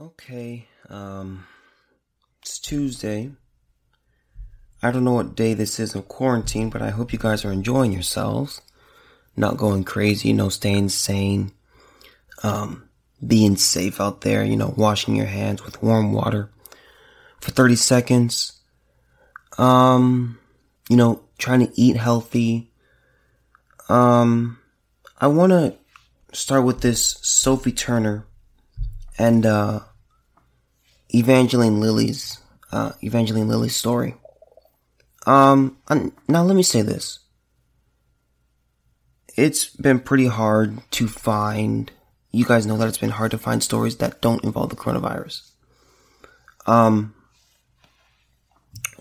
Okay, um, it's Tuesday. I don't know what day this is of quarantine, but I hope you guys are enjoying yourselves. Not going crazy, you know, staying sane. Um, being safe out there, you know, washing your hands with warm water for 30 seconds. Um, you know, trying to eat healthy. Um, I want to start with this Sophie Turner and uh, Evangeline Lilly's uh, Evangeline Lilly's story. Um, now let me say this. It's been pretty hard to find. You guys know that it's been hard to find stories that don't involve the coronavirus. Um,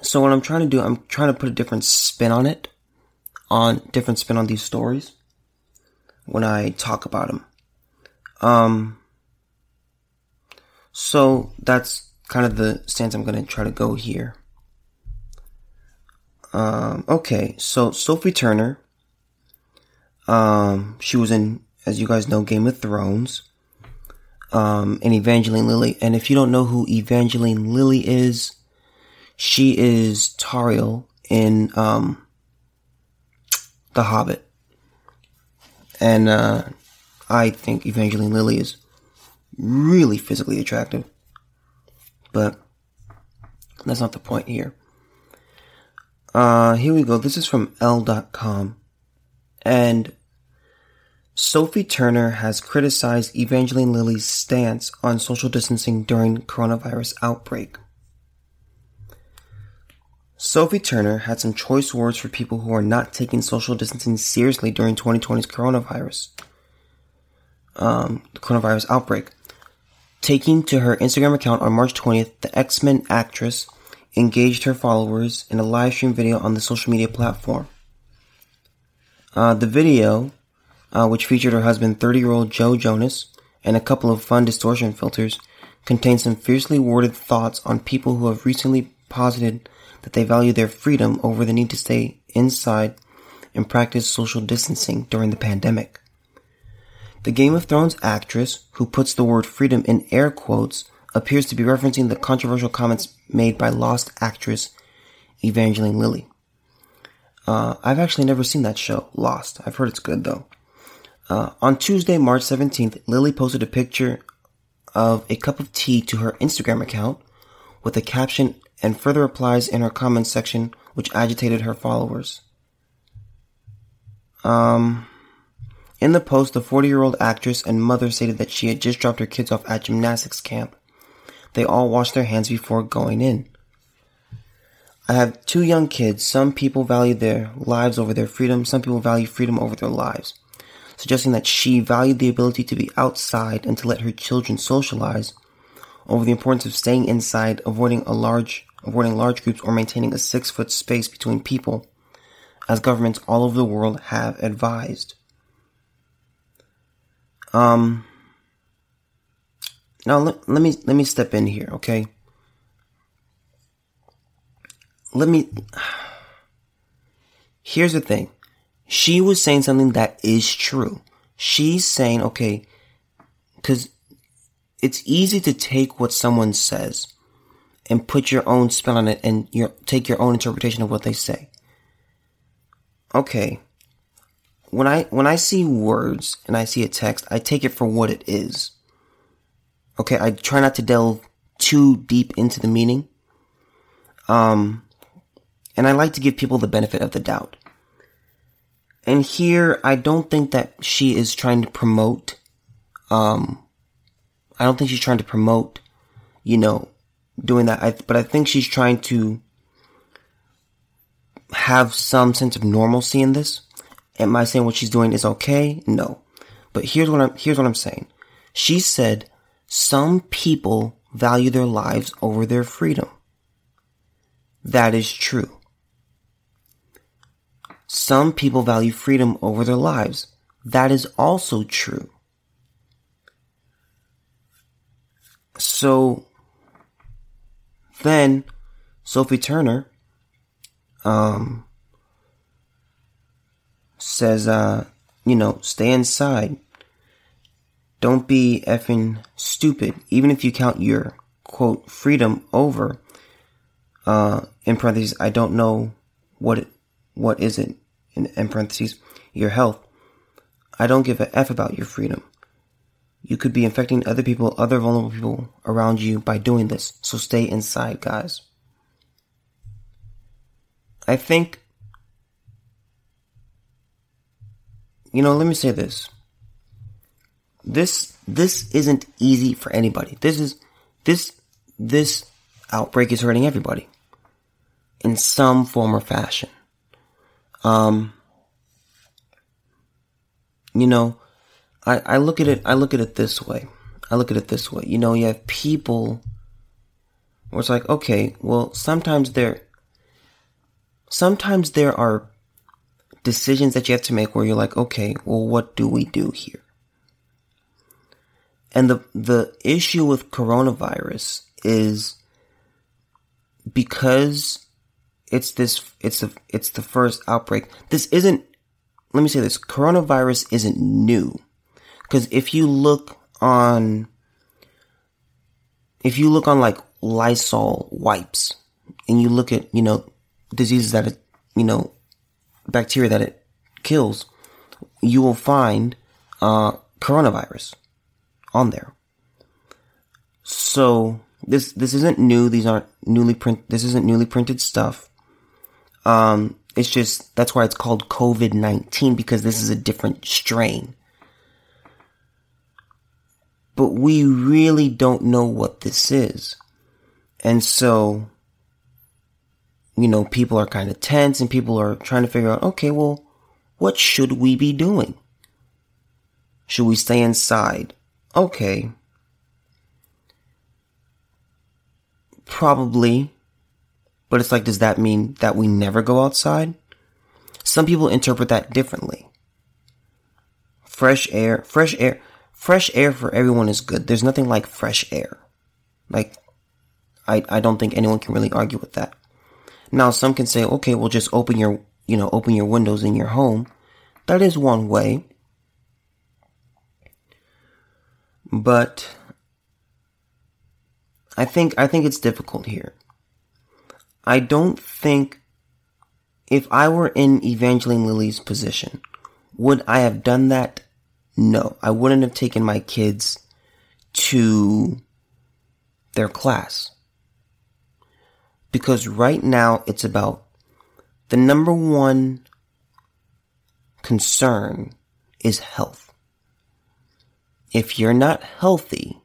so what I'm trying to do, I'm trying to put a different spin on it, on different spin on these stories when I talk about them. Um, so that's kind of the stance I'm going to try to go here. Um, okay, so Sophie Turner, um, she was in, as you guys know, Game of Thrones, um, and Evangeline Lilly. And if you don't know who Evangeline Lilly is, she is Tauriel in, um, The Hobbit. And, uh, I think Evangeline Lilly is really physically attractive. But that's not the point here. Uh, here we go. This is from Elle.com. And Sophie Turner has criticized Evangeline Lilly's stance on social distancing during coronavirus outbreak. Sophie Turner had some choice words for people who are not taking social distancing seriously during 2020's coronavirus, um, the coronavirus outbreak. Taking to her Instagram account on March 20th, the X-Men actress engaged her followers in a live stream video on the social media platform. Uh, the video, uh, which featured her husband, 30-year-old Joe Jonas, and a couple of fun distortion filters, contains some fiercely worded thoughts on people who have recently posited that they value their freedom over the need to stay inside and practice social distancing during the pandemic. The Game of Thrones actress, who puts the word freedom in air quotes, appears to be referencing the controversial comments made by Lost actress Evangeline Lilly. Uh, I've actually never seen that show, Lost. I've heard it's good though. Uh, on Tuesday, March 17th, Lilly posted a picture of a cup of tea to her Instagram account with a caption and further replies in her comments section, which agitated her followers. Um, in the post, the 40 year old actress and mother stated that she had just dropped her kids off at gymnastics camp. They all washed their hands before going in. I have two young kids. Some people value their lives over their freedom. Some people value freedom over their lives. Suggesting that she valued the ability to be outside and to let her children socialize over the importance of staying inside, avoiding a large, avoiding large groups or maintaining a six foot space between people, as governments all over the world have advised. Um, now let, let me, let me step in here, okay? Let me, here's the thing. She was saying something that is true. She's saying, okay, cause it's easy to take what someone says and put your own spin on it and your, take your own interpretation of what they say. Okay when I when I see words and I see a text, I take it for what it is. Okay, I try not to delve too deep into the meaning. Um and I like to give people the benefit of the doubt. And here I don't think that she is trying to promote um I don't think she's trying to promote, you know, doing that. I, but I think she's trying to have some sense of normalcy in this. Am I saying what she's doing is okay? No. But here's what I'm, here's what I'm saying. She said, some people value their lives over their freedom. That is true. Some people value freedom over their lives. That is also true. So then Sophie Turner um says, uh, you know, stay inside. don't be effing stupid. Even if you count your quote freedom over, uh, in parentheses, I don't know what it, what is it in, in parentheses, your health. I don't give a F about your freedom. You could be infecting other people, other vulnerable people around you by doing this. So stay inside, guys. I think, you know, let me say this. This, this isn't easy for anybody. This is, this, this outbreak is hurting everybody in some form or fashion. Um, you know, I, I look at it, I look at it this way. I look at it this way. You know, you have people where it's like, okay, well, sometimes there, sometimes there are decisions that you have to make where you're like, okay, well, what do we do here? And the, the issue with coronavirus is because it's this, it's the, it's the first outbreak. This isn't, let me say this, coronavirus isn't new. Cause if you look on, if you look on like Lysol wipes and you look at, you know, diseases that you know, bacteria that it kills, you will find, uh, coronavirus on there. So this, this isn't new. These aren't newly print, this isn't newly printed stuff. Um, it's just, that's why it's called COVID-19 because this is a different strain. But we really don't know what this is. And so, you know, people are kind of tense and people are trying to figure out, okay, well, what should we be doing? Should we stay inside? Okay. Probably but it's like, does that mean that we never go outside? Some people interpret that differently. Fresh air, fresh air, fresh air for everyone is good. There's nothing like fresh air. Like, I, I don't think anyone can really argue with that. Now, some can say, okay, well, just open your, you know, open your windows in your home. That is one way. But I think, I think it's difficult here. I don't think if I were in Evangeline Lilly's position, would I have done that? No, I wouldn't have taken my kids to their class. Because right now it's about the number one concern is health. If you're not healthy,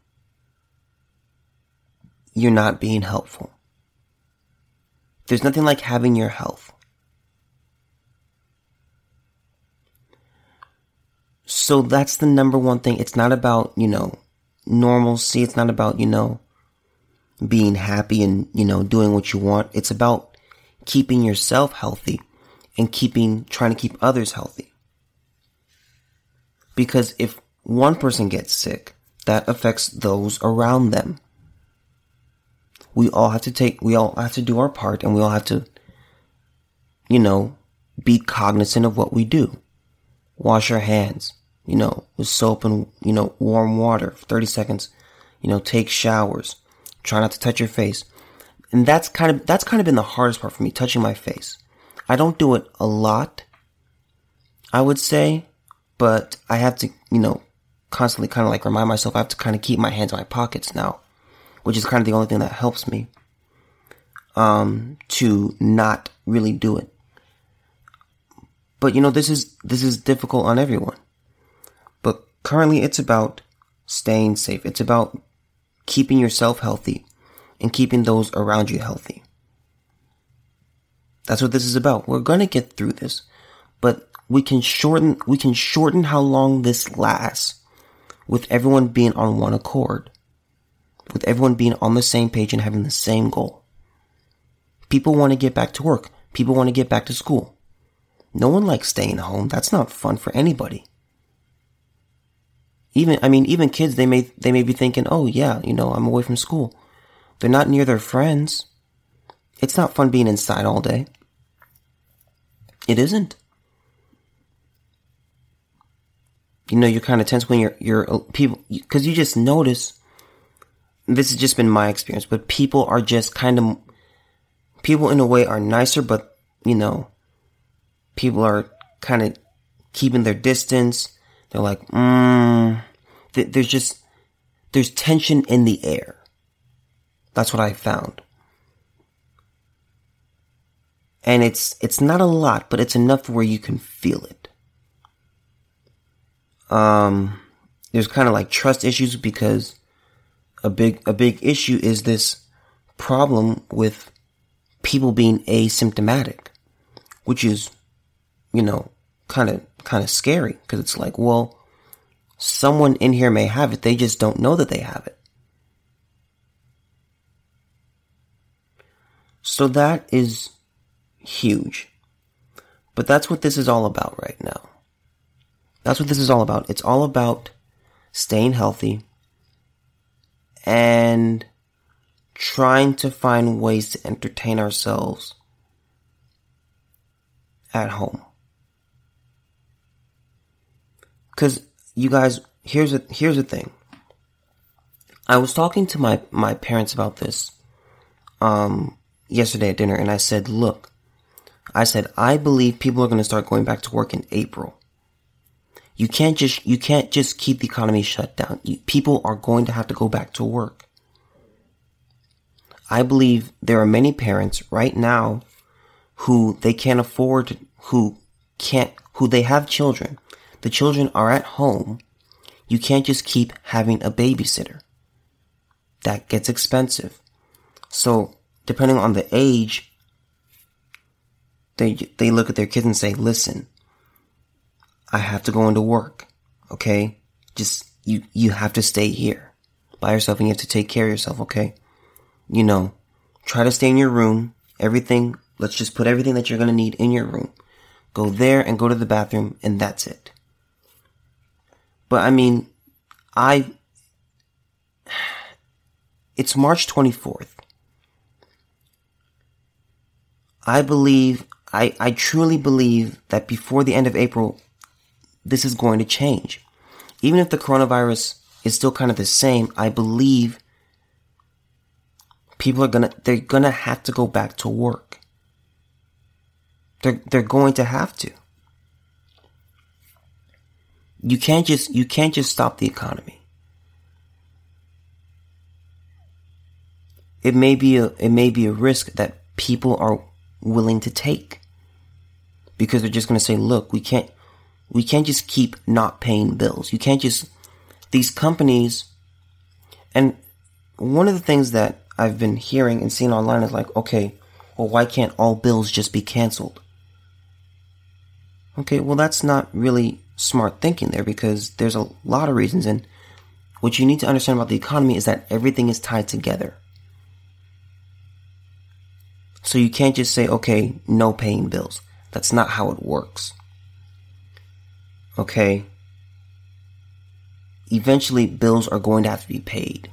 you're not being helpful. There's nothing like having your health. So that's the number one thing. It's not about, you know, normalcy. It's not about, you know, being happy and, you know, doing what you want. It's about keeping yourself healthy and keeping, trying to keep others healthy. Because if one person gets sick, that affects those around them we all have to take, we all have to do our part and we all have to, you know, be cognizant of what we do. Wash our hands, you know, with soap and, you know, warm water for 30 seconds. You know, take showers. Try not to touch your face. And that's kind of, that's kind of been the hardest part for me, touching my face. I don't do it a lot, I would say, but I have to, you know, constantly kind of like remind myself I have to kind of keep my hands in my pockets now which is kind of the only thing that helps me um, to not really do it. But you know, this is this is difficult on everyone. But currently, it's about staying safe. It's about keeping yourself healthy and keeping those around you healthy. That's what this is about. We're gonna get through this, but we can shorten we can shorten how long this lasts with everyone being on one accord with everyone being on the same page and having the same goal. People want to get back to work. People want to get back to school. No one likes staying home. That's not fun for anybody. Even, I mean, even kids, they may, they may be thinking, oh yeah, you know, I'm away from school. They're not near their friends. It's not fun being inside all day. It isn't. you know, you're kind of tense when you're, you're uh, people, cause you just notice, this has just been my experience, but people are just kind of, people in a way are nicer, but, you know, people are kind of keeping their distance. They're like, mm, there's just, there's tension in the air. That's what I found. And it's, it's not a lot, but it's enough where you can feel it. Um, there's kind of like trust issues because a big, a big issue is this problem with people being asymptomatic, which is, you know, kind of, kind of scary because it's like, well, someone in here may have it. They just don't know that they have it. So that is huge. But that's what this is all about right now. That's what this is all about. It's all about staying healthy and trying to find ways to entertain ourselves at home. Cause you guys, here's a, here's the thing. I was talking to my, my parents about this, um, yesterday at dinner and I said, look, I said, I believe people are going to start going back to work in April. You can't just, you can't just keep the economy shut down. You, people are going to have to go back to work. I believe there are many parents right now who they can't afford, who can't, who they have children. The children are at home. You can't just keep having a babysitter. That gets expensive. So depending on the age, they, they look at their kids and say, listen, I have to go into work. Okay. Just, you, you have to stay here by yourself and you have to take care of yourself. Okay. You know, try to stay in your room. Everything, let's just put everything that you're going to need in your room. Go there and go to the bathroom and that's it. But I mean, I, it's March 24th. I believe, I, I truly believe that before the end of April, this is going to change. Even if the coronavirus is still kind of the same, I believe people are gonna, they're gonna have to go back to work. They're, they're going to have to. You can't just, you can't just stop the economy. It may be a, it may be a risk that people are willing to take. Because they're just going to say, look, we can't, we can't just keep not paying bills. You can't just, these companies, and one of the things that I've been hearing and seeing online is like, okay, well, why can't all bills just be canceled? Okay, well, that's not really smart thinking there because there's a lot of reasons. And what you need to understand about the economy is that everything is tied together. So you can't just say, okay, no paying bills. That's not how it works. Okay? Eventually, bills are going to have to be paid.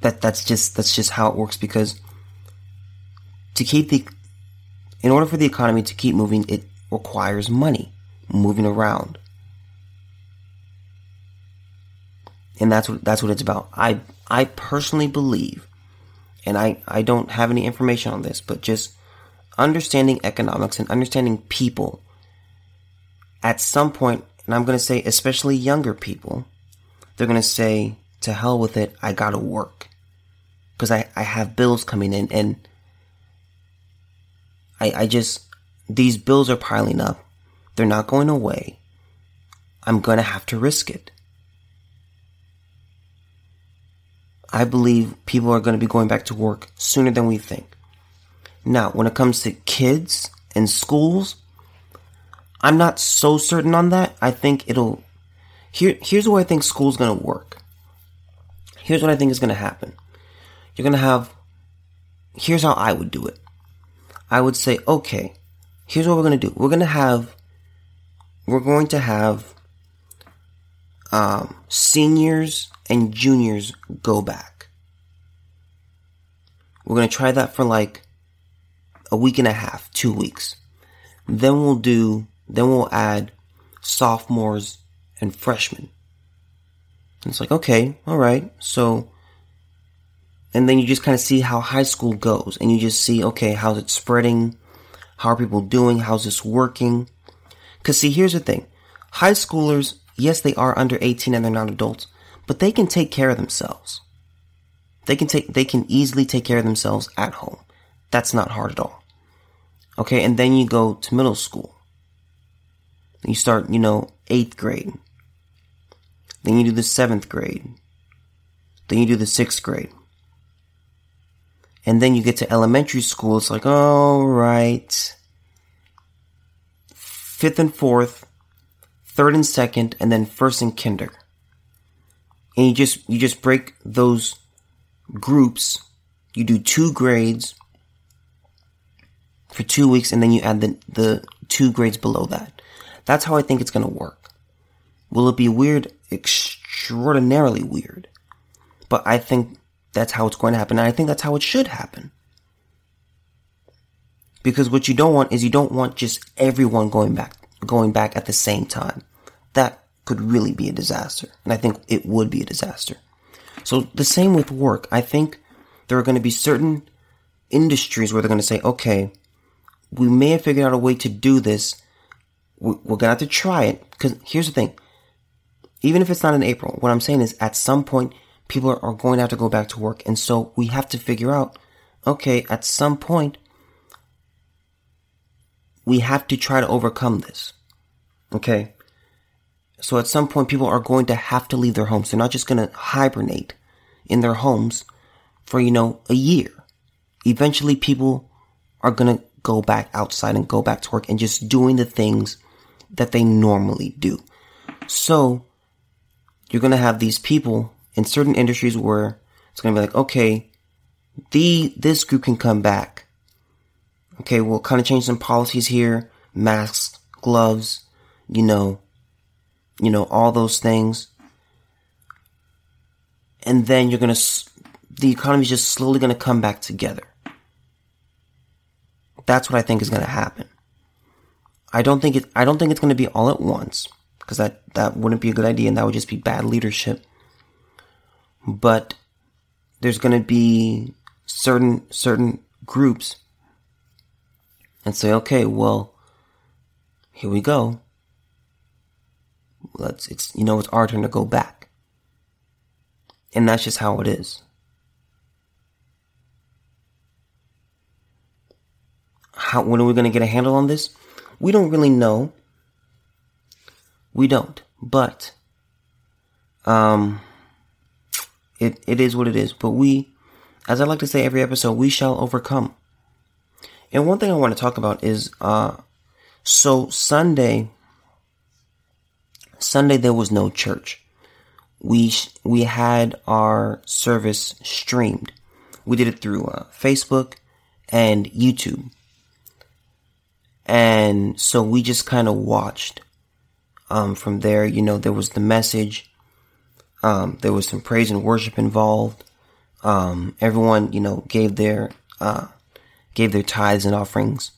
That, that's just, that's just how it works because to keep the, in order for the economy to keep moving, it requires money moving around. And that's what, that's what it's about. I, I personally believe, and I, I don't have any information on this, but just understanding economics and understanding people at some point, and I'm going to say especially younger people, they're going to say, to hell with it, I gotta work. Cause I, I have bills coming in and I, I just, these bills are piling up. They're not going away. I'm gonna have to risk it. I believe people are going to be going back to work sooner than we think. Now, when it comes to kids and schools, I'm not so certain on that. I think it'll. Here, here's where I think school's going to work. Here's what I think is going to happen. You're going to have. Here's how I would do it. I would say, okay, here's what we're going to do. We're going to have. We're going to have um, seniors and juniors go back. We're going to try that for like a week and a half, two weeks. Then we'll do Then we'll add sophomores and freshmen. And it's like, okay, all right. So, and then you just kind of see how high school goes and you just see, okay, how's it spreading? How are people doing? How's this working? Cause see, here's the thing. High schoolers, yes, they are under 18 and they're not adults, but they can take care of themselves. They can take, they can easily take care of themselves at home. That's not hard at all. Okay. And then you go to middle school. You start, you know, eighth grade. Then you do the seventh grade. Then you do the sixth grade. And then you get to elementary school. It's like, all right. Fifth and fourth, third and second, and then first and kinder. And you just, you just break those groups. You do two grades for two weeks and then you add the, the two grades below that. That's how I think it's going to work. Will it be weird? Extraordinarily weird. But I think that's how it's going to happen. And I think that's how it should happen. Because what you don't want is you don't want just everyone going back, going back at the same time. That could really be a disaster. And I think it would be a disaster. So the same with work. I think there are going to be certain industries where they're going to say, okay, we may have figured out a way to do this. We're going to have to try it. Because here's the thing. Even if it's not in April, what I'm saying is at some point, people are, are going to have to go back to work. And so we have to figure out, okay, at some point, we have to try to overcome this. Okay. So at some point, people are going to have to leave their homes. They're not just going to hibernate in their homes for, you know, a year. Eventually, people are going to go back outside and go back to work and just doing the things that they normally do. So you're going to have these people in certain industries where it's going to be like, okay, the, this group can come back. Okay, we'll kind of change some policies here, masks, gloves, you know, you know, all those things. And then you're going to, the economy is just slowly going to come back together. That's what I think is going to happen. I don't think it, I don't think it's going to be all at once because that, that wouldn't be a good idea and that would just be bad leadership. But there's going to be certain, certain groups and say, okay, well, here we go. Let's, it's, you know, it's our turn to go back. And that's just how it is. How, when are we going to get a handle on this? We don't really know. We don't. But, um, it, it is what it is. But we, as I like to say every episode, we shall overcome. And one thing I want to talk about is, uh, so Sunday, Sunday there was no church. We, we had our service streamed. We did it through, uh, Facebook and YouTube. And so we just kind of watched. Um, from there, you know, there was the message. Um, there was some praise and worship involved. Um, everyone, you know, gave their, uh, gave their tithes and offerings,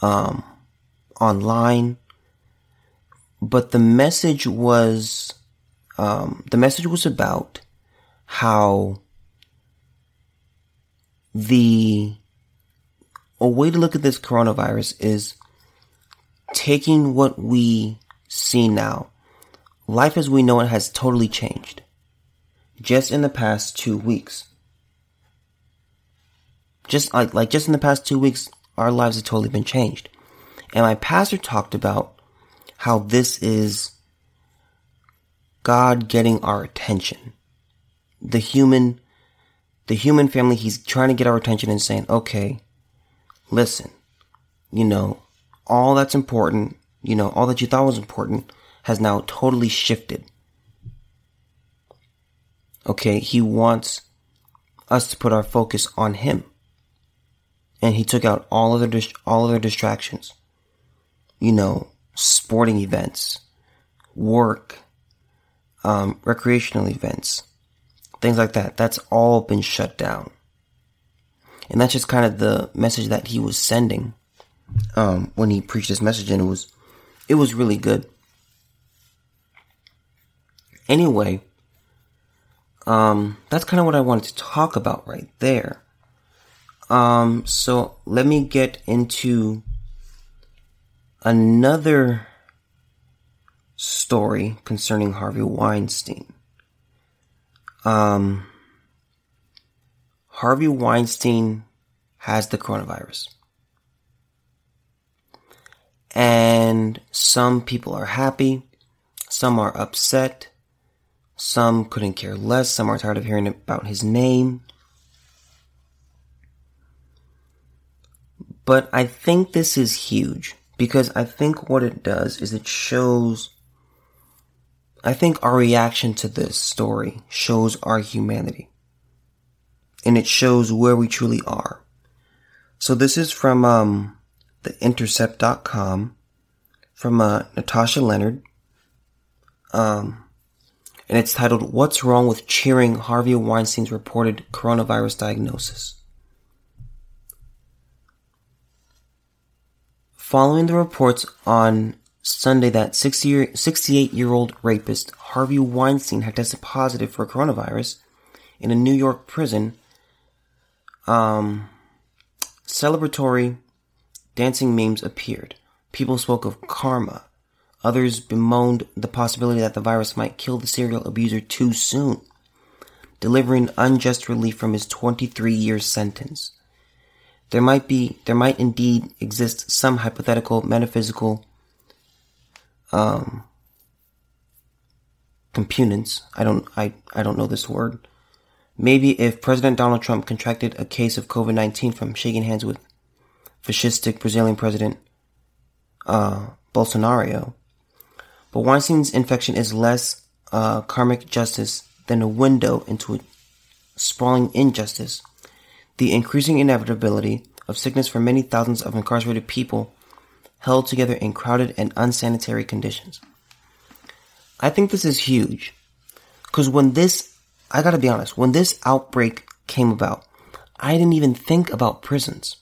um, online. But the message was, um, the message was about how the a way to look at this coronavirus is taking what we see now. Life as we know it has totally changed. Just in the past two weeks. Just like, like just in the past two weeks, our lives have totally been changed. And my pastor talked about how this is God getting our attention. The human, the human family, he's trying to get our attention and saying, okay, listen, you know, all that's important, you know, all that you thought was important has now totally shifted. Okay, he wants us to put our focus on him. And he took out all of their all of distractions. You know, sporting events, work, um, recreational events, things like that. That's all been shut down. And that's just kind of the message that he was sending um, when he preached this message. And it was, it was really good. Anyway, um, that's kind of what I wanted to talk about right there. Um, so let me get into another story concerning Harvey Weinstein. Um, Harvey Weinstein has the coronavirus. And some people are happy, some are upset, some couldn't care less, some are tired of hearing about his name. But I think this is huge because I think what it does is it shows I think our reaction to this story shows our humanity. And it shows where we truly are. So this is from um, the intercept.com from uh, Natasha Lennard. Um, and it's titled What's Wrong with Cheering Harvey Weinstein's Reported Coronavirus Diagnosis? Following the reports on Sunday that 68 year old rapist Harvey Weinstein had tested positive for coronavirus in a New York prison, um, celebratory dancing memes appeared. People spoke of karma. Others bemoaned the possibility that the virus might kill the serial abuser too soon, delivering unjust relief from his 23 year sentence. There might be, there might indeed exist some hypothetical metaphysical um, compunence. I don't, I, I don't know this word. Maybe if President Donald Trump contracted a case of COVID-19 from shaking hands with fascistic Brazilian President, uh, Bolsonaro. But Weinstein's infection is less, uh, karmic justice than a window into a sprawling injustice. The increasing inevitability of sickness for many thousands of incarcerated people held together in crowded and unsanitary conditions. I think this is huge. Cause when this, I gotta be honest, when this outbreak came about, I didn't even think about prisons.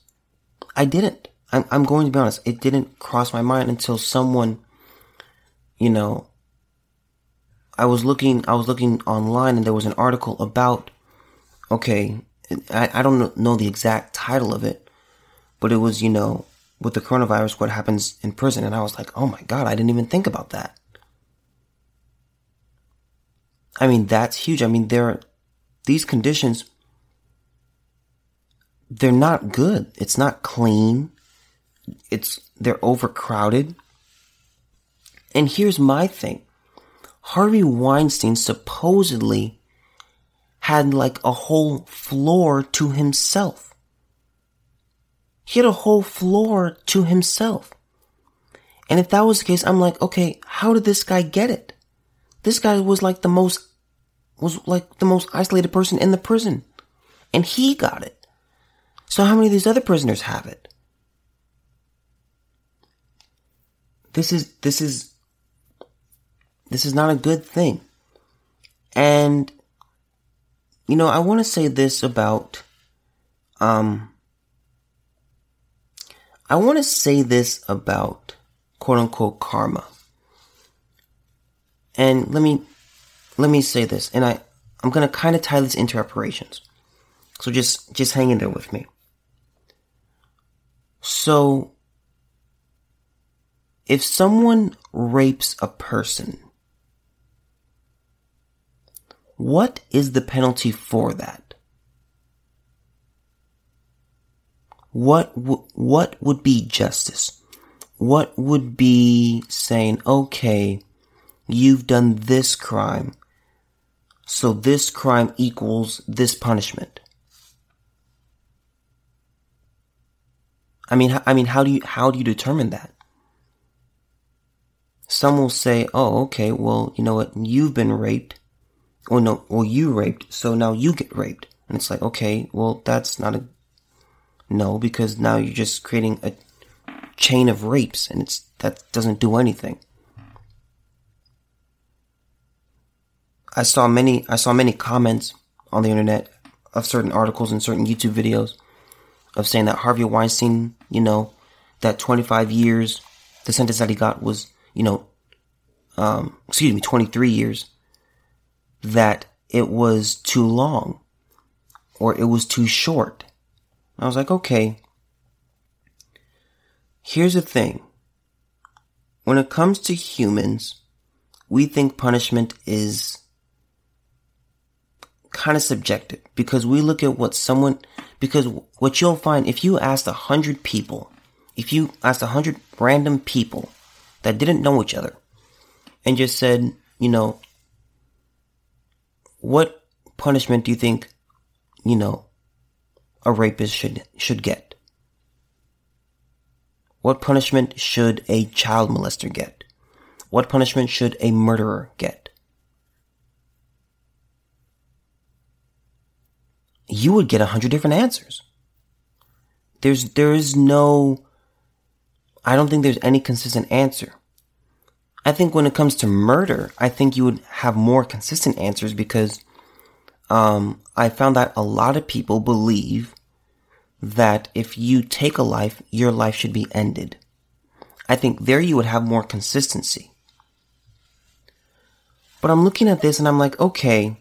I didn't. I'm, I'm going to be honest. It didn't cross my mind until someone, you know, I was looking, I was looking online and there was an article about, okay, I, I don't know the exact title of it, but it was, you know, with the coronavirus, what happens in prison. And I was like, oh my God, I didn't even think about that. I mean, that's huge. I mean, there, are these conditions, they're not good. It's not clean. It's, they're overcrowded. And here's my thing. Harvey Weinstein supposedly had like a whole floor to himself. He had a whole floor to himself. And if that was the case, I'm like, okay, how did this guy get it? This guy was like the most, was like the most isolated person in the prison. And he got it. So how many of these other prisoners have it? This is, this is, this is not a good thing. And, you know, I want to say this about, um, I want to say this about quote unquote karma. And let me, let me say this, and I, I'm going to kind of tie this into reparations. So just, just hang in there with me. So, if someone rapes a person, what is the penalty for that? what w- what would be justice? What would be saying, okay, you've done this crime, so this crime equals this punishment? I mean, I mean, how do you how do you determine that? Some will say, "Oh, okay, well, you know what? You've been raped, or no, or you raped, so now you get raped." And it's like, okay, well, that's not a no, because now you're just creating a chain of rapes and it's, that doesn't do anything. I saw many, I saw many comments on the internet of certain articles and certain YouTube videos of saying that Harvey Weinstein, you know, that 25 years, the sentence that he got was you know, um, excuse me, 23 years, that it was too long or it was too short. I was like, okay, here's the thing. When it comes to humans, we think punishment is kind of subjective because we look at what someone, because what you'll find if you asked a hundred people, if you asked a hundred random people that didn't know each other and just said, you know, what punishment do you think, you know, a rapist should, should get? What punishment should a child molester get? What punishment should a murderer get? You would get a hundred different answers. There's, there is no, I don't think there's any consistent answer. I think when it comes to murder, I think you would have more consistent answers because um, I found that a lot of people believe that if you take a life, your life should be ended. I think there you would have more consistency. But I'm looking at this and I'm like, okay,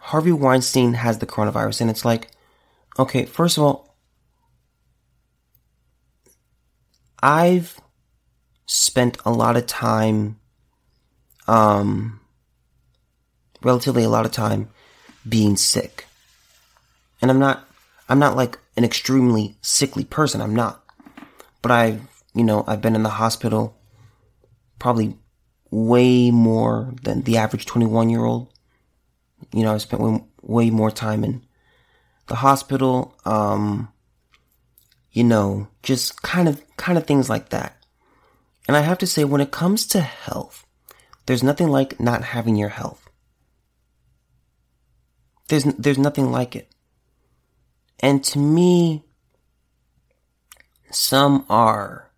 Harvey Weinstein has the coronavirus. And it's like, okay, first of all, I've spent a lot of time um, relatively a lot of time being sick. And I'm not, I'm not like an extremely sickly person. I'm not. But I've, you know, I've been in the hospital probably way more than the average 21 year old. You know, I spent way, way more time in the hospital. Um, you know, just kind of, kind of things like that. And I have to say, when it comes to health, there's nothing like not having your health. There's, there's nothing like it. And to me, some are.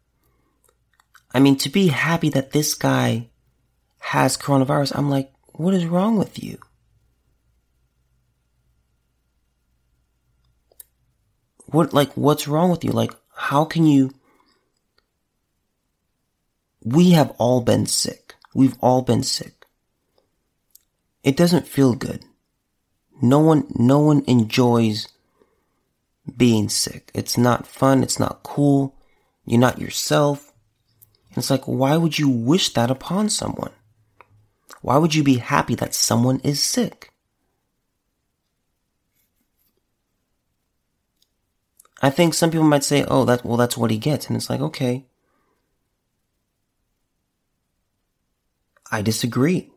I mean, to be happy that this guy has coronavirus, I'm like, what is wrong with you? What, like, what's wrong with you? Like, how can you? We have all been sick. We've all been sick. It doesn't feel good. No one, no one enjoys being sick. It's not fun. It's not cool. You're not yourself. It's like, why would you wish that upon someone? Why would you be happy that someone is sick? I think some people might say, oh, that, well, that's what he gets. And it's like, okay. I disagree.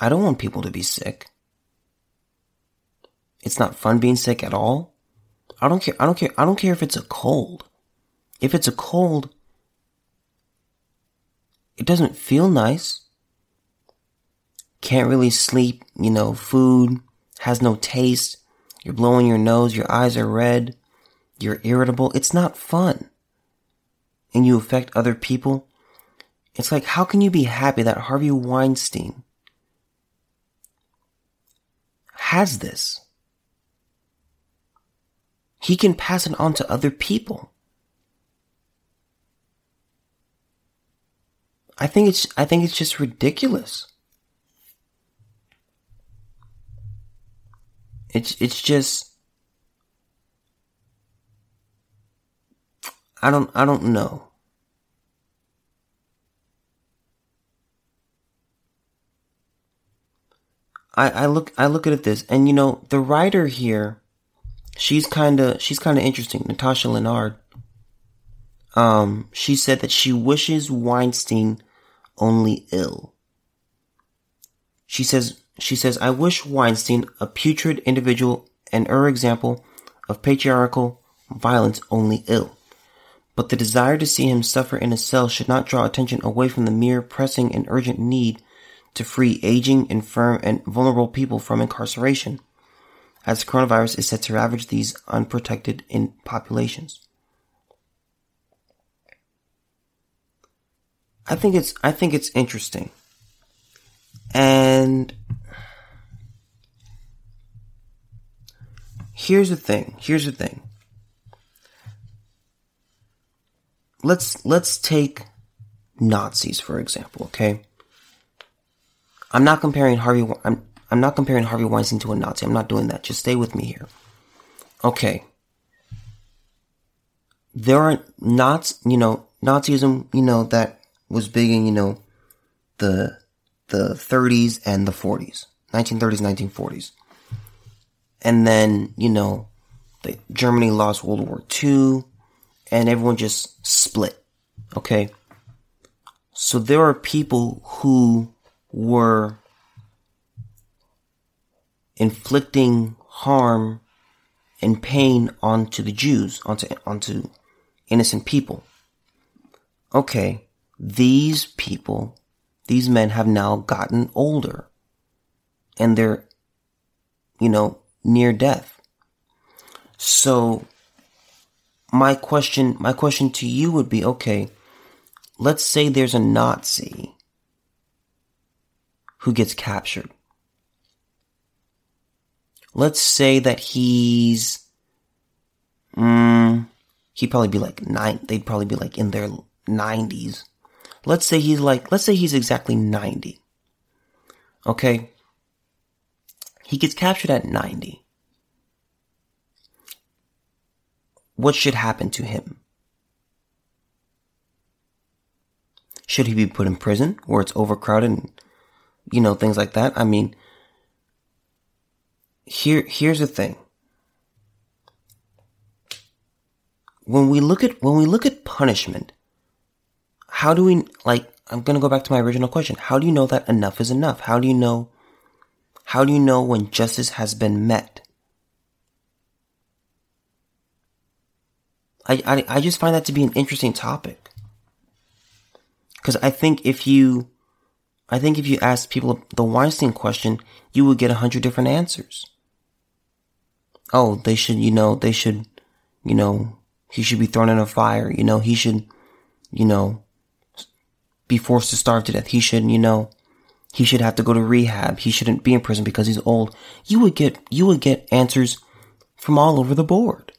I don't want people to be sick. It's not fun being sick at all. I don't care. I don't care. I don't care if it's a cold. If it's a cold, it doesn't feel nice. Can't really sleep, you know, food has no taste. You're blowing your nose, your eyes are red, you're irritable. It's not fun. And you affect other people. It's like, how can you be happy that Harvey Weinstein has this? He can pass it on to other people. I think it's, I think it's just ridiculous. It's, it's just, I don't, I don't know. I, I look I look at this and you know the writer here she's kind of she's kind of interesting Natasha Lennard um she said that she wishes Weinstein only ill. She says she says I wish Weinstein a putrid individual and er example of patriarchal violence only ill. But the desire to see him suffer in a cell should not draw attention away from the mere pressing and urgent need to free aging, infirm, and vulnerable people from incarceration, as coronavirus is set to ravage these unprotected in populations. I think it's I think it's interesting. And here's the thing. Here's the thing. Let's let's take Nazis, for example, okay? I'm not comparing Harvey, I'm, I'm not comparing Harvey Weinstein to a Nazi. I'm not doing that. Just stay with me here. Okay. There are not, you know, Nazism, you know, that was big in, you know, the, the 30s and the 40s. 1930s, 1940s. And then, you know, the, Germany lost World War II and everyone just split. Okay. So there are people who were inflicting harm and pain onto the Jews, onto, onto innocent people. Okay. These people, these men have now gotten older and they're, you know, near death. So my question, my question to you would be, okay, let's say there's a Nazi who gets captured. Let's say that he's, mm, he'd probably be like nine, they'd probably be like in their nineties. Let's say he's like, let's say he's exactly 90. Okay. He gets captured at 90. What should happen to him? Should he be put in prison where it's overcrowded and, you know, things like that? I mean, here, here's the thing. When we look at, when we look at punishment, how do we, like, I'm gonna go back to my original question. How do you know that enough is enough? How do you know, how do you know when justice has been met? I, I, I just find that to be an interesting topic. Cause I think if you, I think if you ask people the Weinstein question, you would get a hundred different answers. Oh, they should, you know, they should, you know, he should be thrown in a fire. You know, he should, you know, be forced to starve to death. He should, you know, he should have to go to rehab. He shouldn't be in prison because he's old. You would get, you would get answers from all over the board.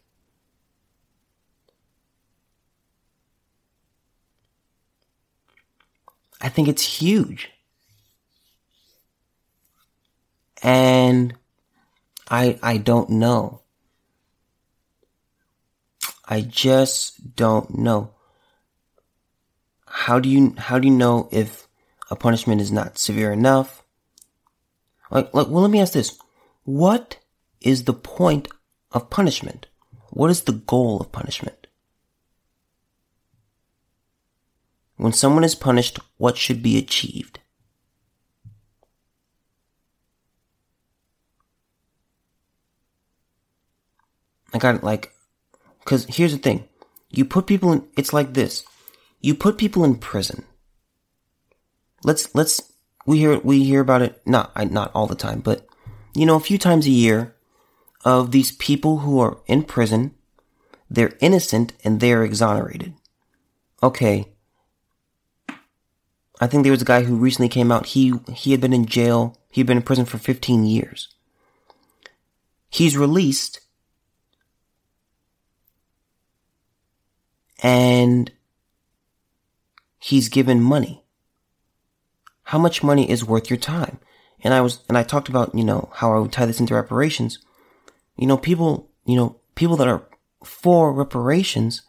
I think it's huge. And I, I don't know. I just don't know. How do you, how do you know if a punishment is not severe enough? Like, like, well, let me ask this. What is the point of punishment? What is the goal of punishment? When someone is punished, what should be achieved? I got it like, cause here's the thing. You put people in, it's like this. You put people in prison. Let's, let's, we hear, we hear about it, not, not all the time, but, you know, a few times a year of these people who are in prison. They're innocent and they're exonerated. Okay. I think there was a guy who recently came out. He, he had been in jail. He had been in prison for 15 years. He's released. And he's given money. How much money is worth your time? And I was, and I talked about, you know, how I would tie this into reparations. You know, people, you know, people that are for reparations,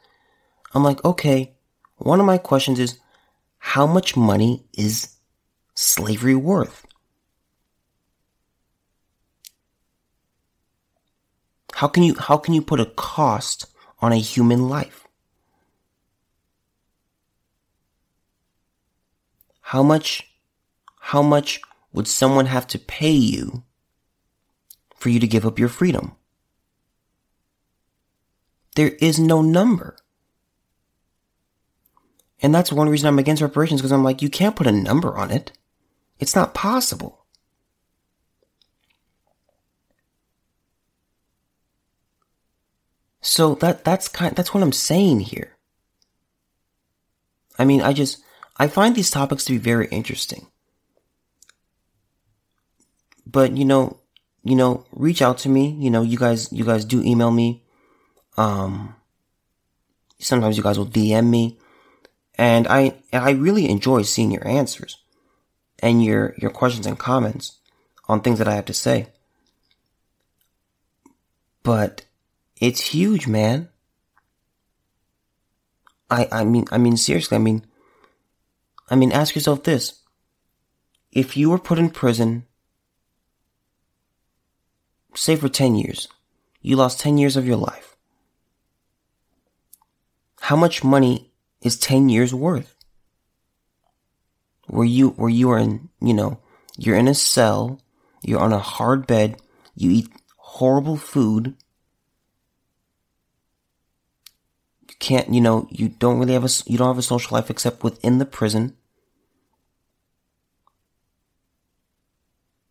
I'm like, okay, one of my questions is, how much money is slavery worth? How can you, how can you put a cost on a human life? How much, how much would someone have to pay you for you to give up your freedom? There is no number. And that's one reason I'm against reparations because I'm like, you can't put a number on it. It's not possible. So that, that's kind, that's what I'm saying here. I mean, I just, I find these topics to be very interesting. But, you know, you know, reach out to me. You know, you guys, you guys do email me. Um, sometimes you guys will DM me And I, and I really enjoy seeing your answers and your, your questions and comments on things that I have to say. But it's huge, man. I, I mean, I mean, seriously, I mean, I mean, ask yourself this. If you were put in prison, say for 10 years, you lost 10 years of your life. How much money is 10 years worth? Where you, where you are in, you know, you're in a cell, you're on a hard bed, you eat horrible food, you can't, you know, you don't really have a, you don't have a social life except within the prison.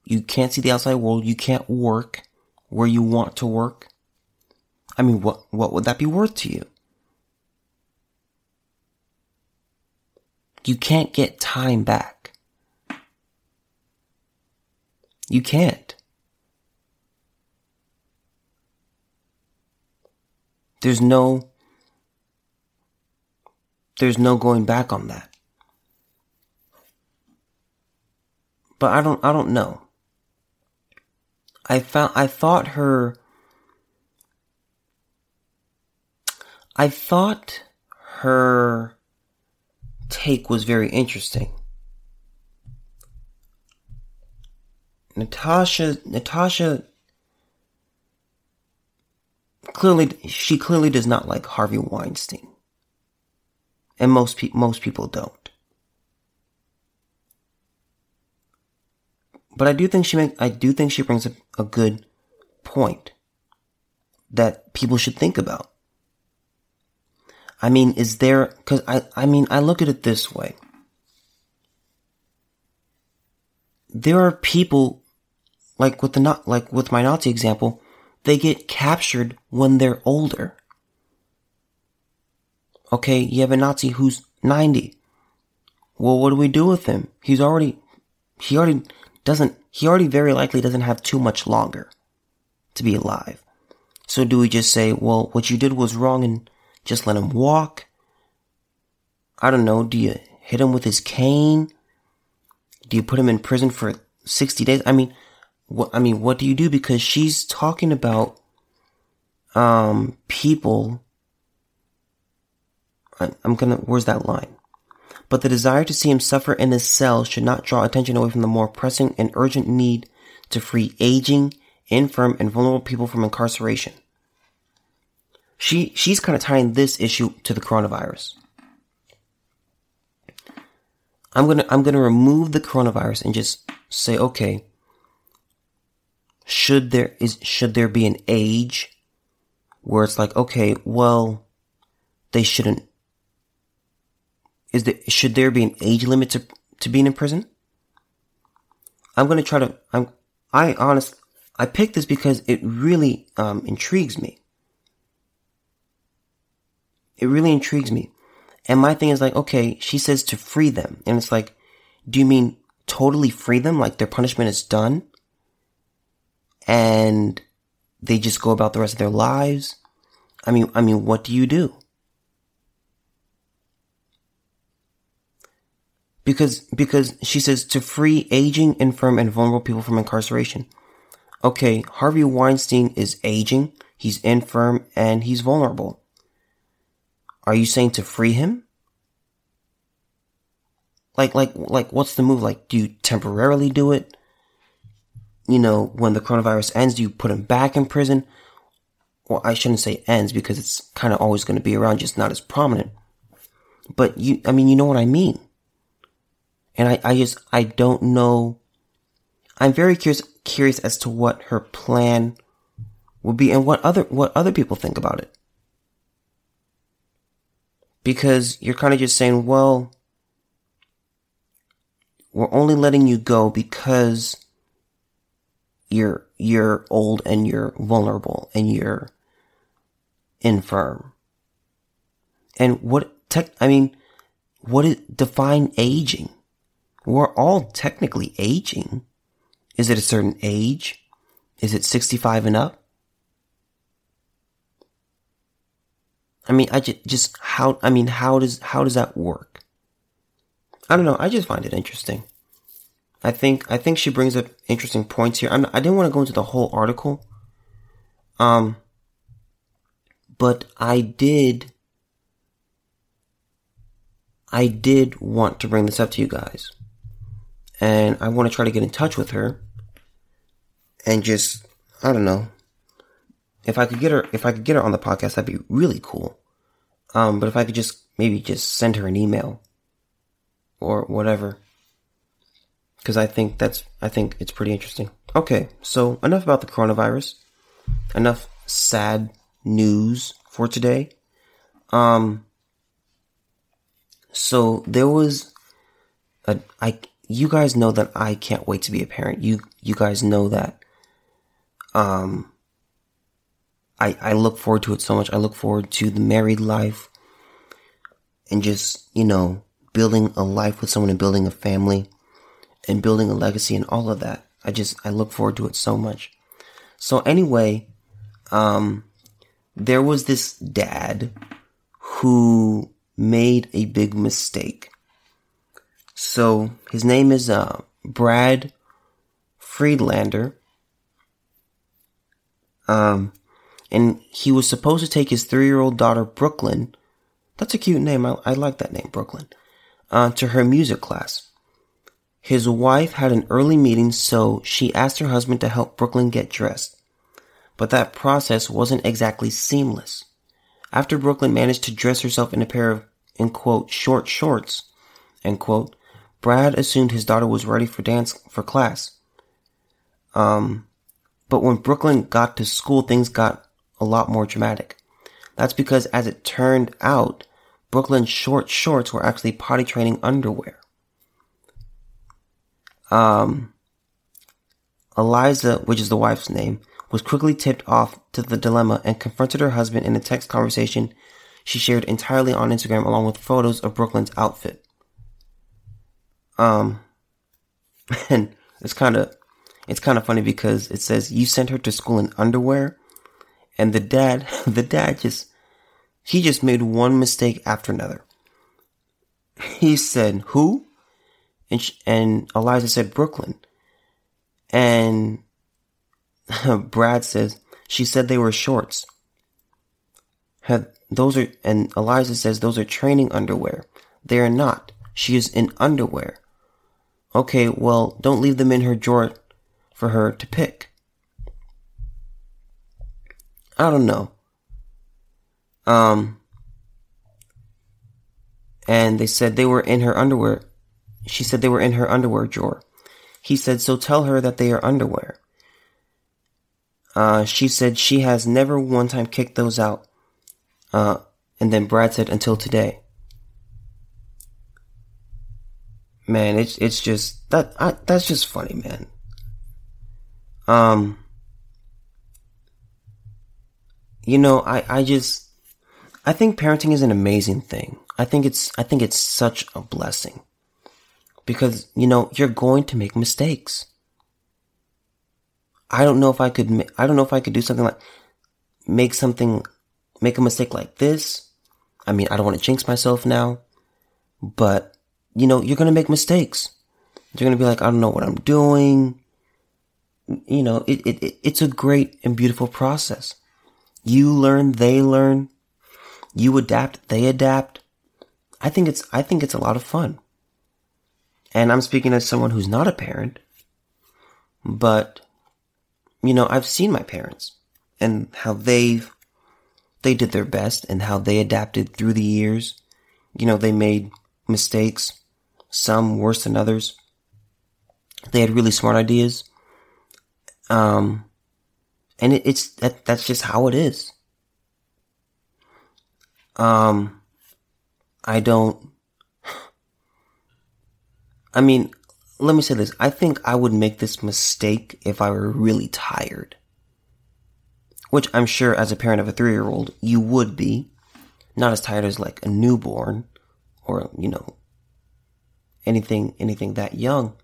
You can't see the outside world. You can't work where you want to work. I mean, what, what would that be worth to you? You can't get time back. You can't. There's no, there's no going back on that. But I don't, I don't know. I found, I thought her, I thought her take was very interesting. Natasha, Natasha, clearly, she clearly does not like Harvey Weinstein. And most people, most people don't. But I do think she make, I do think she brings a, a good point that people should think about. I mean, is there, cause I, I mean, I look at it this way. There are people, like with the not, like with my Nazi example, they get captured when they're older. Okay, you have a Nazi who's 90. Well, what do we do with him? He's already, he already doesn't, he already very likely doesn't have too much longer to be alive. So do we just say, well, what you did was wrong and just let him walk? I don't know. Do you hit him with his cane? Do you put him in prison for 60 days? I mean, what, I mean, what do you do? Because she's talking about, um, people. I, I'm gonna, where's that line? But the desire to see him suffer in his cell should not draw attention away from the more pressing and urgent need to free aging, infirm, and vulnerable people from incarceration. She, she's kind of tying this issue to the coronavirus. I'm gonna, I'm gonna remove the coronavirus and just say, okay, should there is, should there be an age where it's like, okay, well, they shouldn't is that should there be an age limit to, to being in prison? I'm going to try to, I'm, I honest, I picked this because it really, um, intrigues me. It really intrigues me. And my thing is like, okay, she says to free them. And it's like, do you mean totally free them? Like their punishment is done? And they just go about the rest of their lives? I mean, I mean, what do you do? Because because she says to free aging, infirm, and vulnerable people from incarceration. Okay, Harvey Weinstein is aging, he's infirm, and he's vulnerable. Are you saying to free him? Like like like what's the move? Like do you temporarily do it? You know, when the coronavirus ends, do you put him back in prison? Well, I shouldn't say ends because it's kind of always going to be around, just not as prominent. But you, I mean, you know what I mean. And I, I just, I don't know. I'm very curious, curious as to what her plan would be and what other, what other people think about it. Because you're kind of just saying, well, we're only letting you go because you're, you're old and you're vulnerable and you're infirm. And what tech, I mean, what is, define aging? We're all technically aging. Is it a certain age? Is it 65 and up? I mean, I just, just how, I mean, how does, how does that work? I don't know. I just find it interesting. I think I think she brings up interesting points here. I'm, I didn't want to go into the whole article, um, but I did. I did want to bring this up to you guys, and I want to try to get in touch with her, and just I don't know. If I could get her, if I could get her on the podcast, that'd be really cool. Um, but if I could just maybe just send her an email or whatever because I think that's I think it's pretty interesting. Okay, so enough about the coronavirus. Enough sad news for today. Um so there was a I you guys know that I can't wait to be a parent. You you guys know that um I I look forward to it so much. I look forward to the married life and just, you know, building a life with someone and building a family and building a legacy and all of that. I just, I look forward to it so much. So anyway, um, there was this dad who made a big mistake. So his name is, uh, Brad Friedlander. Um, and he was supposed to take his three year old daughter, Brooklyn. That's a cute name. I, I like that name, Brooklyn. Uh, to her music class. His wife had an early meeting, so she asked her husband to help Brooklyn get dressed. But that process wasn't exactly seamless. After Brooklyn managed to dress herself in a pair of, in quote, short shorts, end quote, Brad assumed his daughter was ready for dance for class. Um, but when Brooklyn got to school, things got a lot more dramatic. That's because as it turned out, Brooklyn's short shorts were actually potty training underwear. Um, Eliza, which is the wife's name, was quickly tipped off to the dilemma and confronted her husband in a text conversation she shared entirely on Instagram along with photos of Brooklyn's outfit. Um, and it's kind of, it's kind of funny because it says you sent her to school in underwear and the dad, the dad just, he just made one mistake after another. He said, who? and she, and Eliza said Brooklyn, and Brad says she said they were shorts. Those are and Eliza says those are training underwear. They are not. She is in underwear. Okay, well, don't leave them in her drawer for her to pick. I don't know. Um, and they said they were in her underwear she said they were in her underwear drawer. He said, so tell her that they are underwear. Uh, she said she has never one time kicked those out. Uh, and then Brad said, until today. Man, it's, it's just, that, I, that's just funny, man. Um, you know, I, I just, I think parenting is an amazing thing. I think it's, I think it's such a blessing because, you know, you're going to make mistakes. I don't know if I could, I don't know if I could do something like, make something, make a mistake like this. I mean, I don't want to jinx myself now, but, you know, you're going to make mistakes. You're going to be like, I don't know what I'm doing. You know, it, it, it, it's a great and beautiful process. You learn, they learn. You adapt, they adapt. I think it's, I think it's a lot of fun. And I'm speaking as someone who's not a parent, but, you know, I've seen my parents and how they've, they did their best and how they adapted through the years. You know, they made mistakes, some worse than others. They had really smart ideas. Um, and it, it's, that, that's just how it is. Um, I don't, I mean, let me say this. I think I would make this mistake if I were really tired. Which I'm sure as a parent of a three year old, you would be. Not as tired as like a newborn or, you know, anything, anything that young.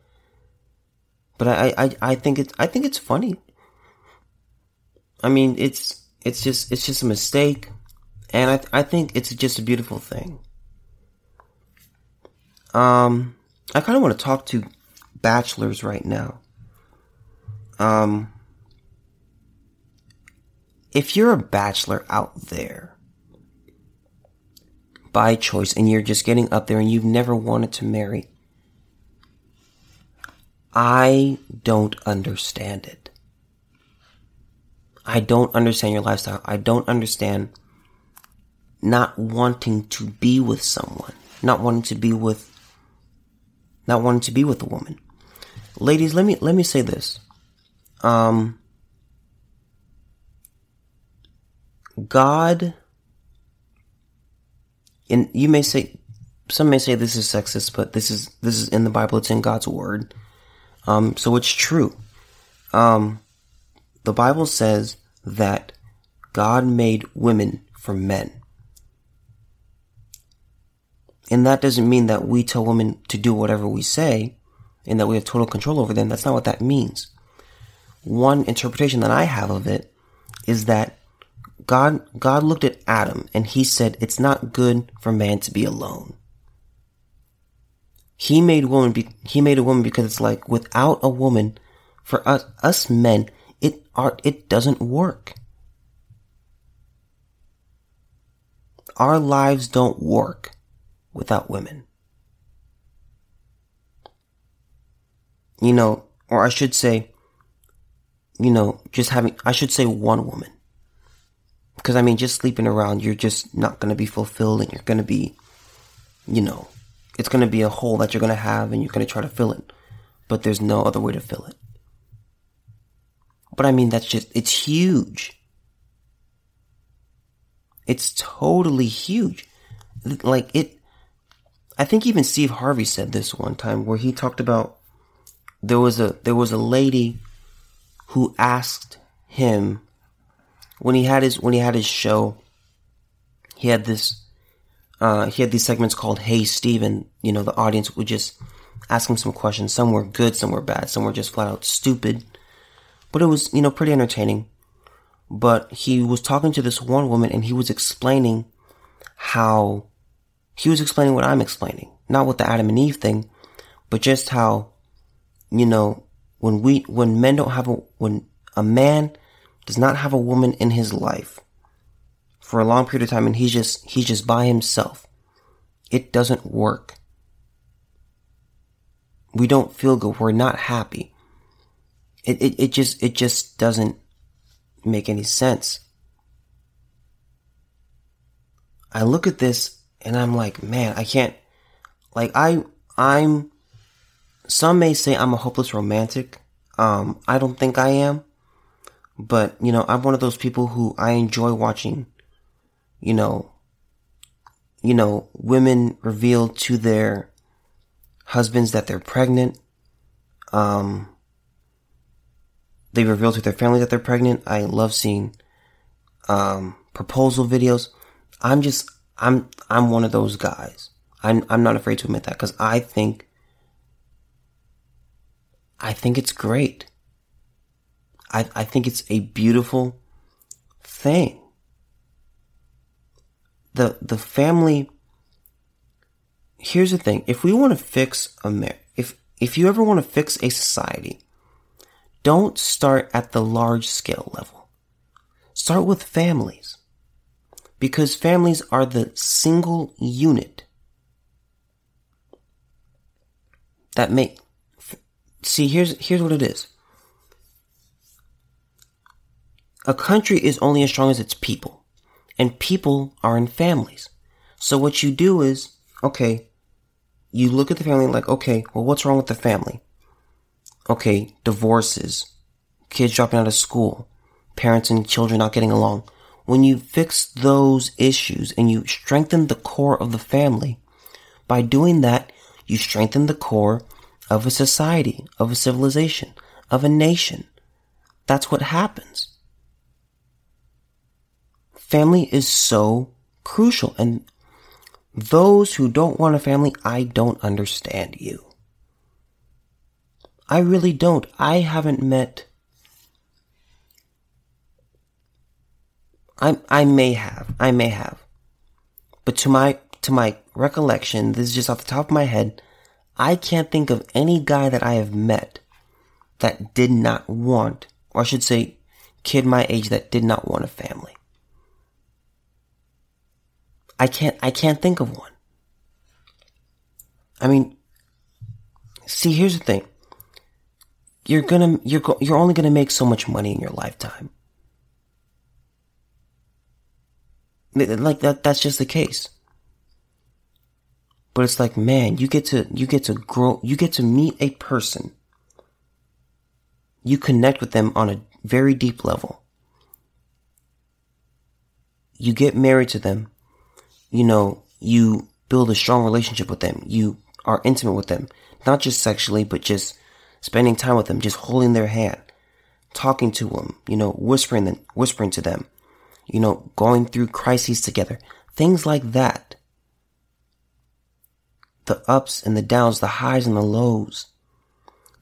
But I, I, I think it's, I think it's funny. I mean, it's, it's just, it's just a mistake. And I, I think it's just a beautiful thing. Um, I kind of want to talk to bachelors right now. Um, if you're a bachelor out there by choice and you're just getting up there and you've never wanted to marry, I don't understand it. I don't understand your lifestyle. I don't understand not wanting to be with someone, not wanting to be with, not wanting to be with a woman. Ladies, let me, let me say this. Um, God, and you may say, some may say this is sexist, but this is, this is in the Bible. It's in God's word. Um, so it's true. Um, the Bible says that God made women for men. And that doesn't mean that we tell women to do whatever we say and that we have total control over them. That's not what that means. One interpretation that I have of it is that God, God looked at Adam and he said, it's not good for man to be alone. He made woman, be, he made a woman because it's like without a woman, for us, us men, it are, it doesn't work. Our lives don't work without women. You know, or I should say, you know, just having, I should say one woman. Because I mean, just sleeping around, you're just not going to be fulfilled and you're going to be, you know, it's going to be a hole that you're going to have and you're going to try to fill it. But there's no other way to fill it. But I mean, that's just, it's huge. It's totally huge. Like it, I think even Steve Harvey said this one time where he talked about there was a, there was a lady who asked him when he had his, when he had his show, he had this, uh, he had these segments called Hey Steven. You know, the audience would just ask him some questions. Some were good, some were bad, some were just flat out stupid. But it was, you know, pretty entertaining. But he was talking to this one woman and he was explaining how he was explaining what I'm explaining. Not with the Adam and Eve thing, but just how, you know, when we, when men don't have a, when a man does not have a woman in his life for a long period of time and he's just, he's just by himself, it doesn't work. We don't feel good. We're not happy. It, it, it just, it just doesn't make any sense. I look at this and I'm like, man, I can't, like, I, I'm, some may say I'm a hopeless romantic. Um, I don't think I am. But, you know, I'm one of those people who I enjoy watching, you know, you know, women reveal to their husbands that they're pregnant. Um, they reveal to their family that they're pregnant. I love seeing, um, proposal videos. I'm just, I'm I'm one of those guys. I'm I'm not afraid to admit that because I think I think it's great. I I think it's a beautiful thing. The the family here's the thing. If we want to fix a if if you ever want to fix a society, don't start at the large scale level. Start with families because families are the single unit that make see here's here's what it is a country is only as strong as its people and people are in families so what you do is okay you look at the family like okay well what's wrong with the family okay divorces kids dropping out of school parents and children not getting along when you fix those issues and you strengthen the core of the family, by doing that, you strengthen the core of a society, of a civilization, of a nation. That's what happens. Family is so crucial and those who don't want a family, I don't understand you. I really don't. I haven't met I I may have. I may have. But to my to my recollection, this is just off the top of my head, I can't think of any guy that I have met that did not want, or I should say, kid my age that did not want a family. I can't, I can't think of one. I mean, see, here's the thing. You're gonna, you're, go, you're only gonna make so much money in your lifetime. Like that, that's just the case. But it's like, man, you get to, you get to grow, you get to meet a person. You connect with them on a very deep level. You get married to them. You know, you build a strong relationship with them. You are intimate with them. Not just sexually, but just spending time with them, just holding their hand, talking to them, you know, whispering them, whispering to them, you know, going through crises together. Things like that the ups and the downs, the highs and the lows.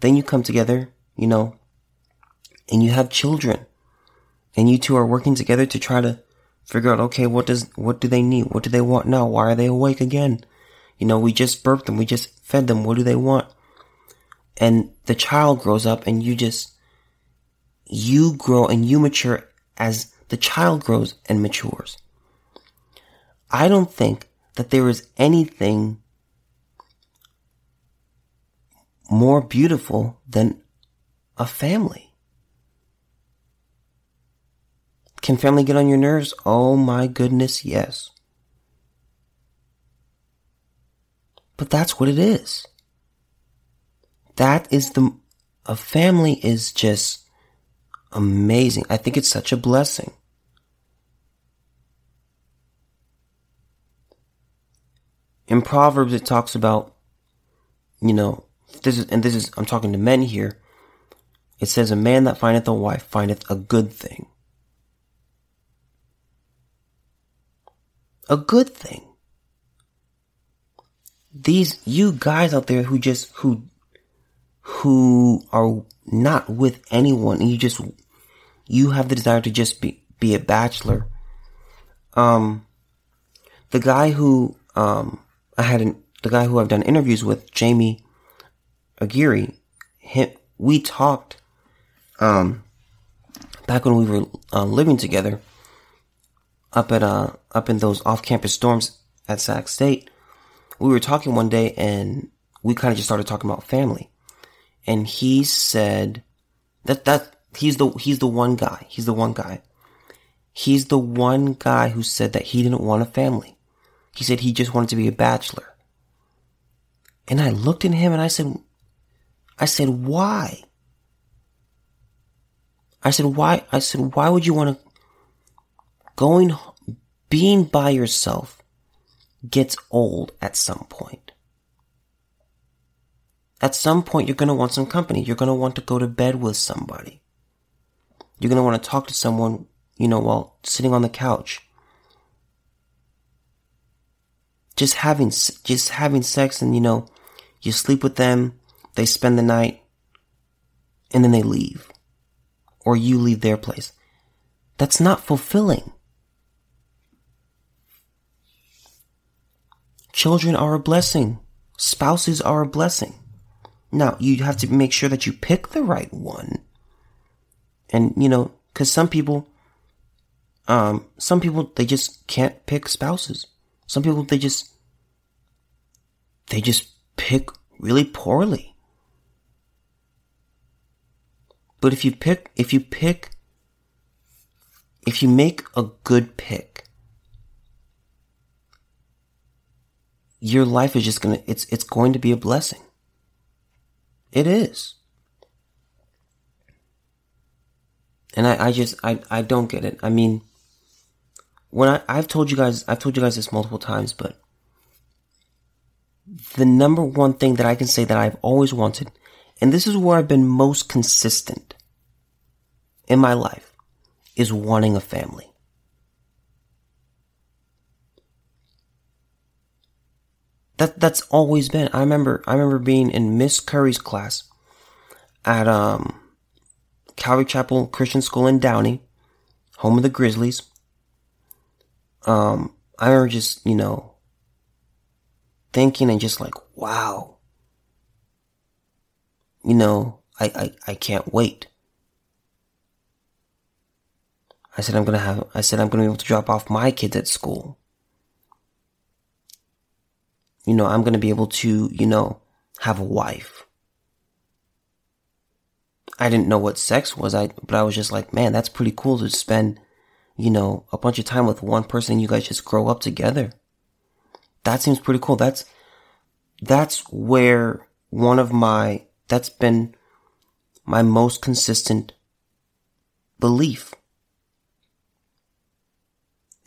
Then you come together, you know, and you have children. And you two are working together to try to figure out, okay, what does, what do they need? What do they want now? Why are they awake again? You know, we just burped them. We just fed them. What do they want? And the child grows up and you just, you grow and you mature as the child grows and matures. I don't think that there is anything more beautiful than a family. Can family get on your nerves? Oh my goodness, yes. But that's what it is. That is the, a family is just amazing. I think it's such a blessing. In Proverbs, it talks about, you know, this is, and this is, I'm talking to men here. It says, a man that findeth a wife findeth a good thing. A good thing. These, you guys out there who just, who, who are not with anyone and you just, you have the desire to just be, be a bachelor. Um, the guy who, um, I had an, the guy who I've done interviews with, Jamie Aguirre, him, we talked, um, back when we were uh, living together up at, uh, up in those off-campus dorms at Sac State. We were talking one day and we kind of just started talking about family. And he said that, that, he's the, he's the one guy. He's the one guy. He's the one guy who said that he didn't want a family. He said he just wanted to be a bachelor. And I looked at him and I said, I said, why? I said, why? I said, why would you want to, going, being by yourself gets old at some point. At some point, you're going to want some company. You're going to want to go to bed with somebody. You're going to want to talk to someone, you know, while sitting on the couch. Just having, just having sex and, you know, you sleep with them, they spend the night, and then they leave. Or you leave their place. That's not fulfilling. Children are a blessing. Spouses are a blessing. Now, you have to make sure that you pick the right one. And, you know, cause some people, um, some people, they just can't pick spouses. Some people, they just, they just pick really poorly. But if you pick, if you pick, if you make a good pick, your life is just gonna, it's, it's going to be a blessing. It is. And I, I just, I, I don't get it. I mean, when I, I've told you guys, I've told you guys this multiple times, but the number one thing that I can say that I've always wanted and this is where I've been most consistent in my life, is wanting a family. That that's always been. I remember I remember being in Miss Curry's class at um Calvary Chapel Christian School in Downey, home of the Grizzlies. Um, I remember just you know thinking and just like, wow. You know, I, I, I can't wait. I said I'm gonna have, I said I'm gonna be able to drop off my kids at school. You know, I'm gonna be able to, you know, have a wife. I didn't know what sex was, I, but I was just like, man, that's pretty cool to spend, you know, a bunch of time with one person you guys just grow up together. That seems pretty cool. That's, that's where one of my, that's been my most consistent belief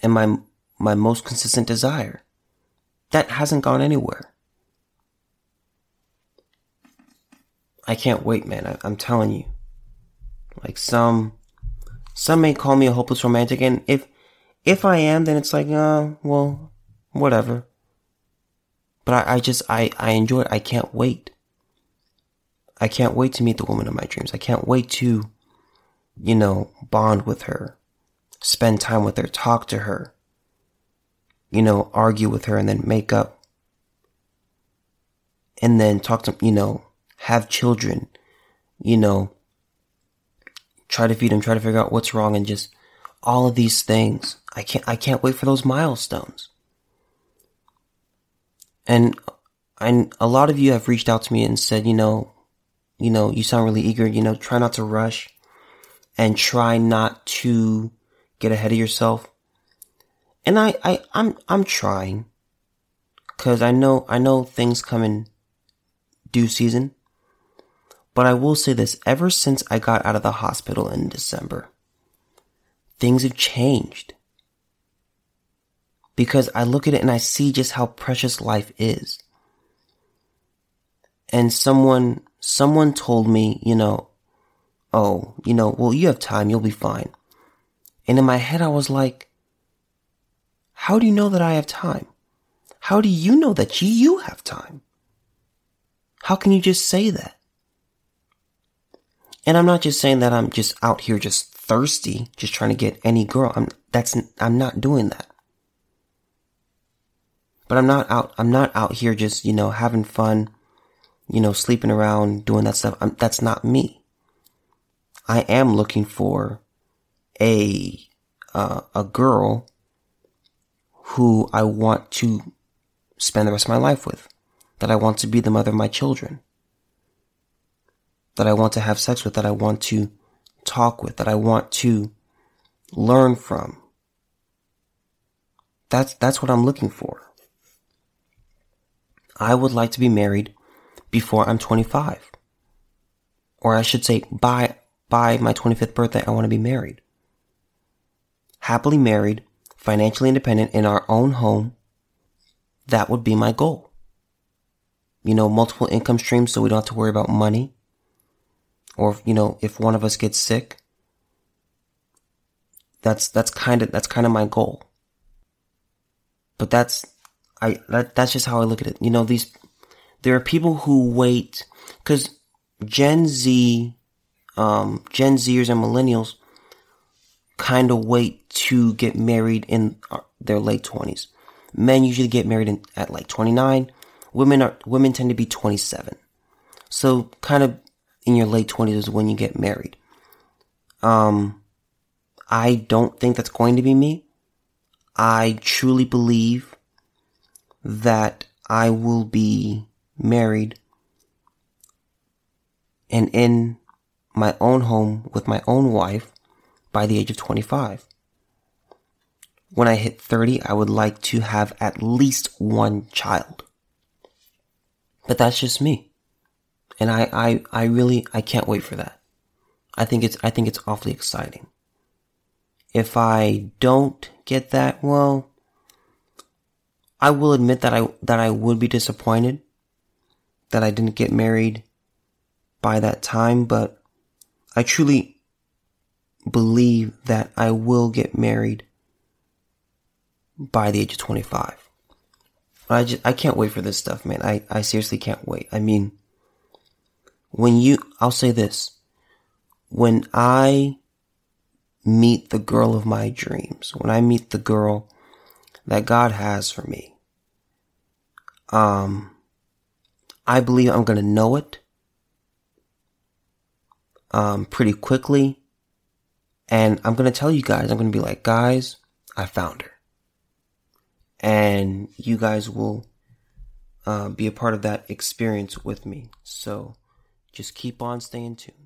and my, my most consistent desire. That hasn't gone anywhere. I can't wait, man. I, am telling you. Like some, some may call me a hopeless romantic, and if, if I am, then it's like, uh, well, whatever. But I, I just, I, I enjoy it. I can't wait. I can't wait to meet the woman of my dreams. I can't wait to, you know, bond with her, spend time with her, talk to her, you know, argue with her and then make up. And then talk to, you know, have children, you know, try to feed them, try to figure out what's wrong and just all of these things. I can't, I can't wait for those milestones. And I, a lot of you have reached out to me and said, you know, you know, you sound really eager, you know, try not to rush and try not to get ahead of yourself. And I, I, I'm, I'm trying cause I know, I know things come in due season. But I will say this, ever since I got out of the hospital in December, things have changed. Because I look at it and I see just how precious life is. And someone, someone told me, you know, oh, you know, well, you have time, you'll be fine. And in my head, I was like, how do you know that I have time? How do you know that you have time? How can you just say that? And I'm not just saying that I'm just out here just thirsty, just trying to get any girl. I'm, that's, I'm not doing that. But I'm not out, I'm not out here just, you know, having fun, you know, sleeping around, doing that stuff. I'm, that's not me. I am looking for a, uh, a girl who I want to spend the rest of my life with, that I want to be the mother of my children that I want to have sex with, that I want to talk with, that I want to learn from. That's, that's what I'm looking for. I would like to be married before I'm 25. Or I should say by, by my 25th birthday, I want to be married. Happily married, financially independent in our own home. That would be my goal. You know, multiple income streams so we don't have to worry about money or you know if one of us gets sick that's that's kind of that's kind of my goal but that's i that, that's just how i look at it you know these there are people who wait because gen z um gen zers and millennials kind of wait to get married in uh, their late 20s men usually get married in, at like 29 women are women tend to be 27 so kind of in your late 20s is when you get married. Um, I don't think that's going to be me. I truly believe that I will be married and in my own home with my own wife by the age of 25. When I hit 30, I would like to have at least one child. But that's just me. And I, I, I really, I can't wait for that. I think it's, I think it's awfully exciting. If I don't get that, well, I will admit that I, that I would be disappointed that I didn't get married by that time, but I truly believe that I will get married by the age of 25. I just, I can't wait for this stuff, man. I, I seriously can't wait. I mean, when you, I'll say this, when I meet the girl of my dreams, when I meet the girl that God has for me, Um, I believe I'm going to know it um, pretty quickly. And I'm going to tell you guys, I'm going to be like, guys, I found her. And you guys will uh, be a part of that experience with me. So just keep on staying tuned.